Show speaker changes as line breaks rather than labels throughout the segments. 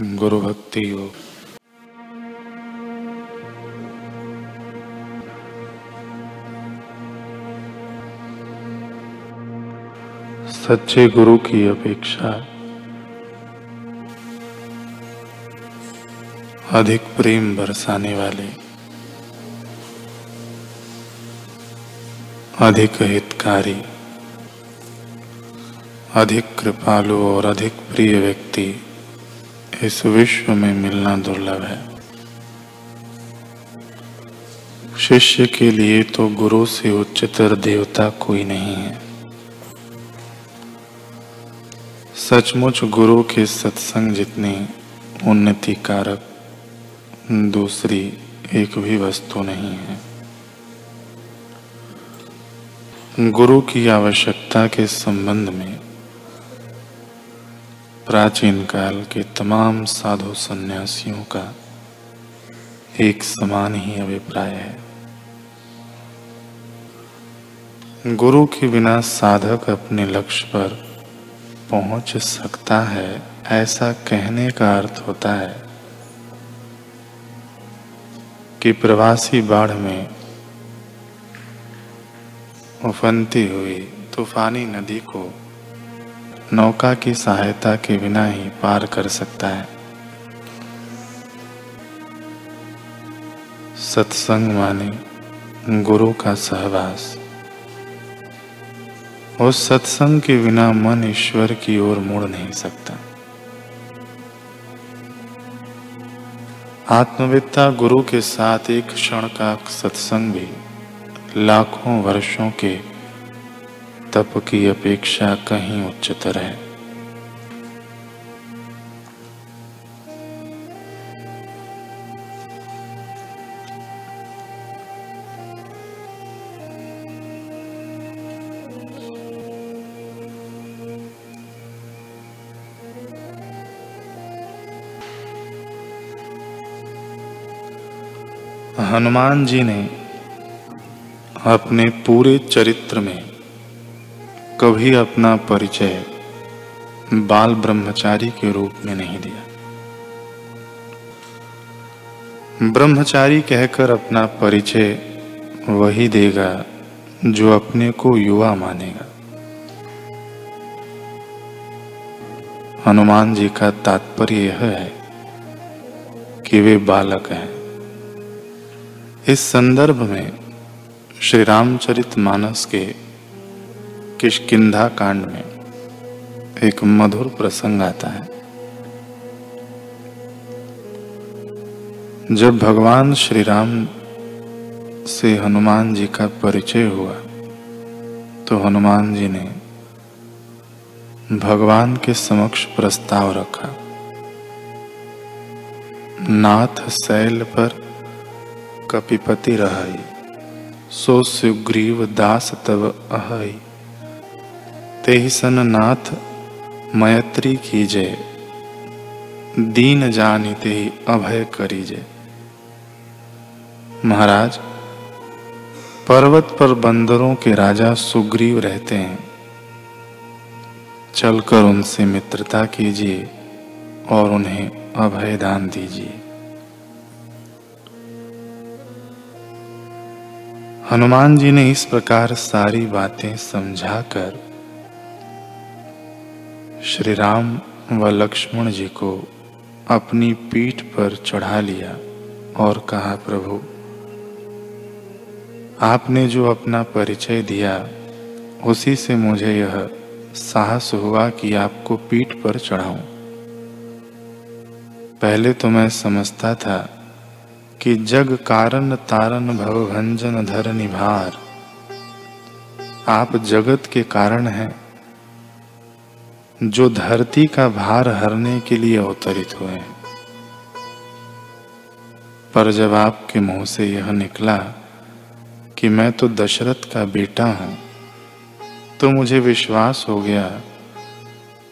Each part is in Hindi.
गुरु भक्ति योग सच्चे गुरु की अपेक्षा अधिक प्रेम बरसाने वाले, अधिक हितकारी, अधिक कृपालु और अधिक प्रिय व्यक्ति इस विश्व में मिलना दुर्लभ है। शिष्य के लिए तो गुरु से उच्चतर देवता कोई नहीं है। सचमुच गुरु के सत्संग जितनी उन्नति कारक दूसरी एक भी वस्तु नहीं है। गुरु की आवश्यकता के संबंध में प्राचीन काल के तमाम साधु सन्यासियों का एक समान ही अभिप्राय है। गुरु के बिना साधक अपने लक्ष्य पर पहुँच सकता है, ऐसा कहने का अर्थ होता है कि प्रवासी बाढ़ में उफनती हुई तूफानी नदी को नौका की सहायता के बिना ही पार कर सकता है। सत्संग माने गुरु का सहवास। उस सत्संग के बिना मन ईश्वर की ओर मुड़ नहीं सकता। आत्मविद्ता गुरु के साथ एक क्षण का सत्संग भी लाखों वर्षों के तप की अपेक्षा कहीं उच्चतर है। हनुमान जी ने अपने पूरे चरित्र में कभी अपना परिचय बाल ब्रह्मचारी के रूप में नहीं दिया। ब्रह्मचारी कहकर अपना परिचय वही देगा जो अपने को युवा मानेगा। हनुमान जी का तात्पर्य यह है कि वे बालक हैं। इस संदर्भ में श्री रामचरित मानस के किशकिंधा कांड में एक मधुर प्रसंग आता है। जब भगवान श्री राम से हनुमान जी का परिचय हुआ तो हनुमान जी ने भगवान के समक्ष प्रस्ताव रखा, नाथ शैल पर कपिपति रहाई, सो सुग्रीव दास तब अहई। ते सन नाथ मैत्री कीजे दीन जानी ते अभय करीजे। महाराज, पर्वत पर बंदरों के राजा सुग्रीव रहते हैं। चलकर उनसे मित्रता कीजिए और उन्हें अभय दान दीजिए। हनुमान जी ने इस प्रकार सारी बातें समझाकर श्री राम व लक्ष्मण जी को अपनी पीठ पर चढ़ा लिया और कहा, प्रभु, आपने जो अपना परिचय दिया, उसी से मुझे यह साहस हुआ कि आपको पीठ पर चढ़ाऊं। पहले तो मैं समझता था कि जग कारण तारन भव भंजन धर निभार। आप जगत के कारण हैं जो धरती का भार हरने के लिए अवतरित हुए। पर जब आपके मुँह से यह निकला कि मैं तो दशरथ का बेटा हूँ तो मुझे विश्वास हो गया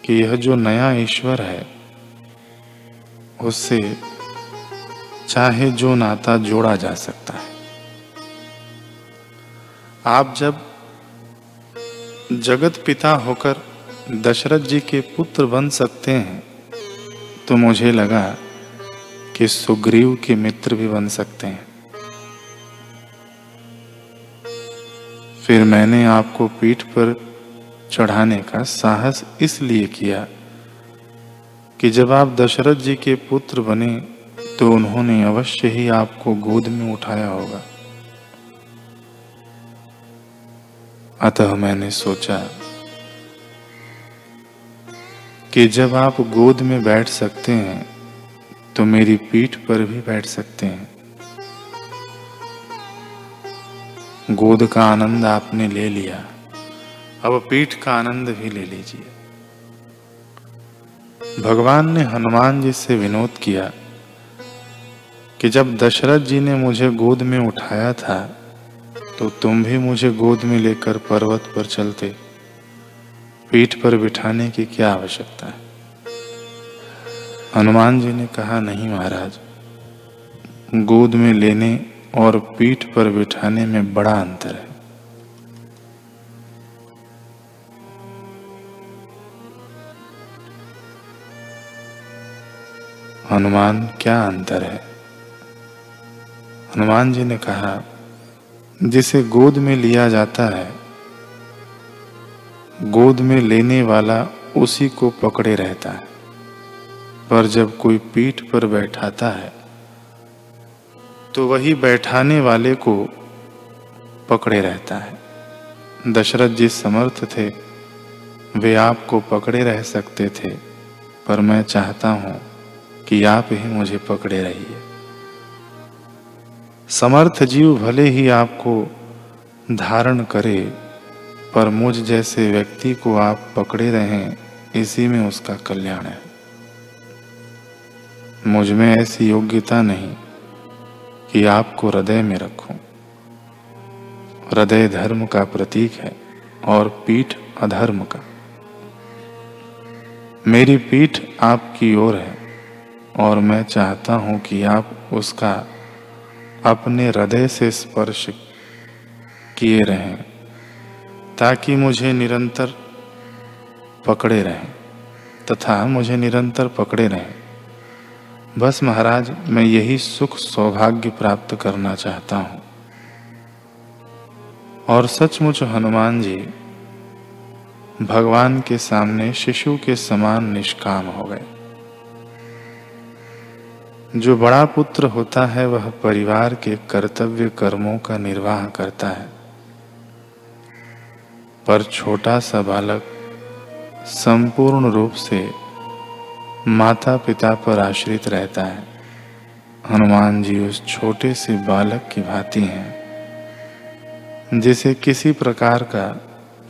कि यह जो नया ईश्वर है, उससे चाहे जो नाता जोड़ा जा सकता है। आप जब जगत पिता होकर दशरथ जी के पुत्र बन सकते हैं तो मुझे लगा कि सुग्रीव के मित्र भी बन सकते हैं। फिर मैंने आपको पीठ पर चढ़ाने का साहस इसलिए किया कि जब आप दशरथ जी के पुत्र बने तो उन्होंने अवश्य ही आपको गोद में उठाया होगा। अतः मैंने सोचा कि जब आप गोद में बैठ सकते हैं तो मेरी पीठ पर भी बैठ सकते हैं। गोद का आनंद आपने ले लिया। अब पीठ का आनंद भी ले लीजिए। भगवान ने हनुमान जी से विनोद किया कि जब दशरथ जी ने मुझे गोद में उठाया था तो तुम भी मुझे गोद में लेकर पर्वत पर चलते। पीठ पर बिठाने की क्या आवश्यकता है? हनुमान जी ने कहा, नहीं महाराज, गोद में लेने और पीठ पर बिठाने में बड़ा अंतर है। हनुमान, क्या अंतर है? हनुमान जी ने कहा, जिसे गोद में लिया जाता है गोद में लेने वाला उसी को पकड़े रहता है। पर जब कोई पीठ पर बैठाता है तो वही बैठाने वाले को पकड़े रहता है। दशरथ जी समर्थ थे, वे आपको पकड़े रह सकते थे, पर मैं चाहता हूँ कि आप ही मुझे पकड़े रहिए। समर्थ जीव भले ही आपको धारण करे पर मुझ जैसे व्यक्ति को आप पकड़े रहें, इसी में उसका कल्याण है। मुझमें ऐसी योग्यता नहीं कि आपको हृदय में रखूँ। हृदय धर्म का प्रतीक है और पीठ अधर्म का। मेरी पीठ आपकी ओर है और मैं चाहता हूँ कि आप उसका अपने हृदय से स्पर्श किए रहें। ताकि मुझे निरंतर पकड़े रहें, तथा मुझे निरंतर पकड़े रहें। बस महाराज, मैं यही सुख सौभाग्य प्राप्त करना चाहता हूँ। और सचमुच हनुमान जी, भगवान के सामने शिशु के समान निष्काम हो गए। जो बड़ा पुत्र होता है, वह परिवार के कर्तव्य कर्मों का निर्वाह करता है। पर छोटा सा बालक संपूर्ण रूप से माता पिता पर आश्रित रहता है। हनुमान जी उस छोटे से बालक की भांति हैं, जिसे किसी प्रकार का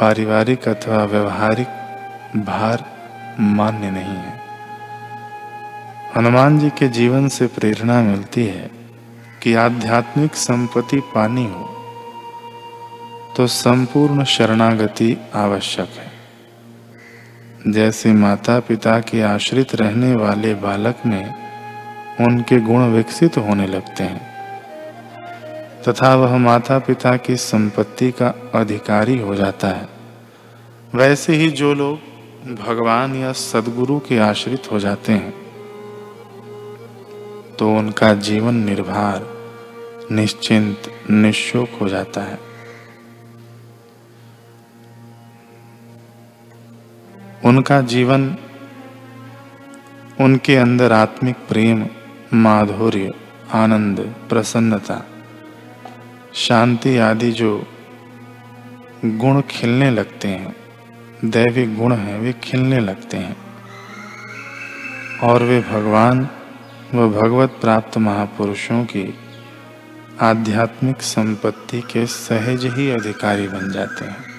पारिवारिक अथवा व्यवहारिक भार मान्य नहीं है। हनुमान जी के जीवन से प्रेरणा मिलती है कि आध्यात्मिक संपत्ति पानी हो तो संपूर्ण शरणागति आवश्यक है। जैसे माता पिता के आश्रित रहने वाले बालक में उनके गुण विकसित होने लगते हैं, तथा वह माता पिता की संपत्ति का अधिकारी हो जाता है। वैसे ही जो लोग भगवान या सदगुरु के आश्रित हो जाते हैं तो उनका जीवन निर्भर निश्चिंत, निशोक हो जाता है। उनका जीवन उनके अंदर आत्मिक प्रेम, माधुर्य, आनंद, प्रसन्नता, शांति आदि जो गुण खिलने लगते हैं दैविक गुण हैं, वे खिलने लगते हैं। और वे भगवान, व भगवत प्राप्त महापुरुषों की आध्यात्मिक संपत्ति के सहज ही अधिकारी बन जाते हैं।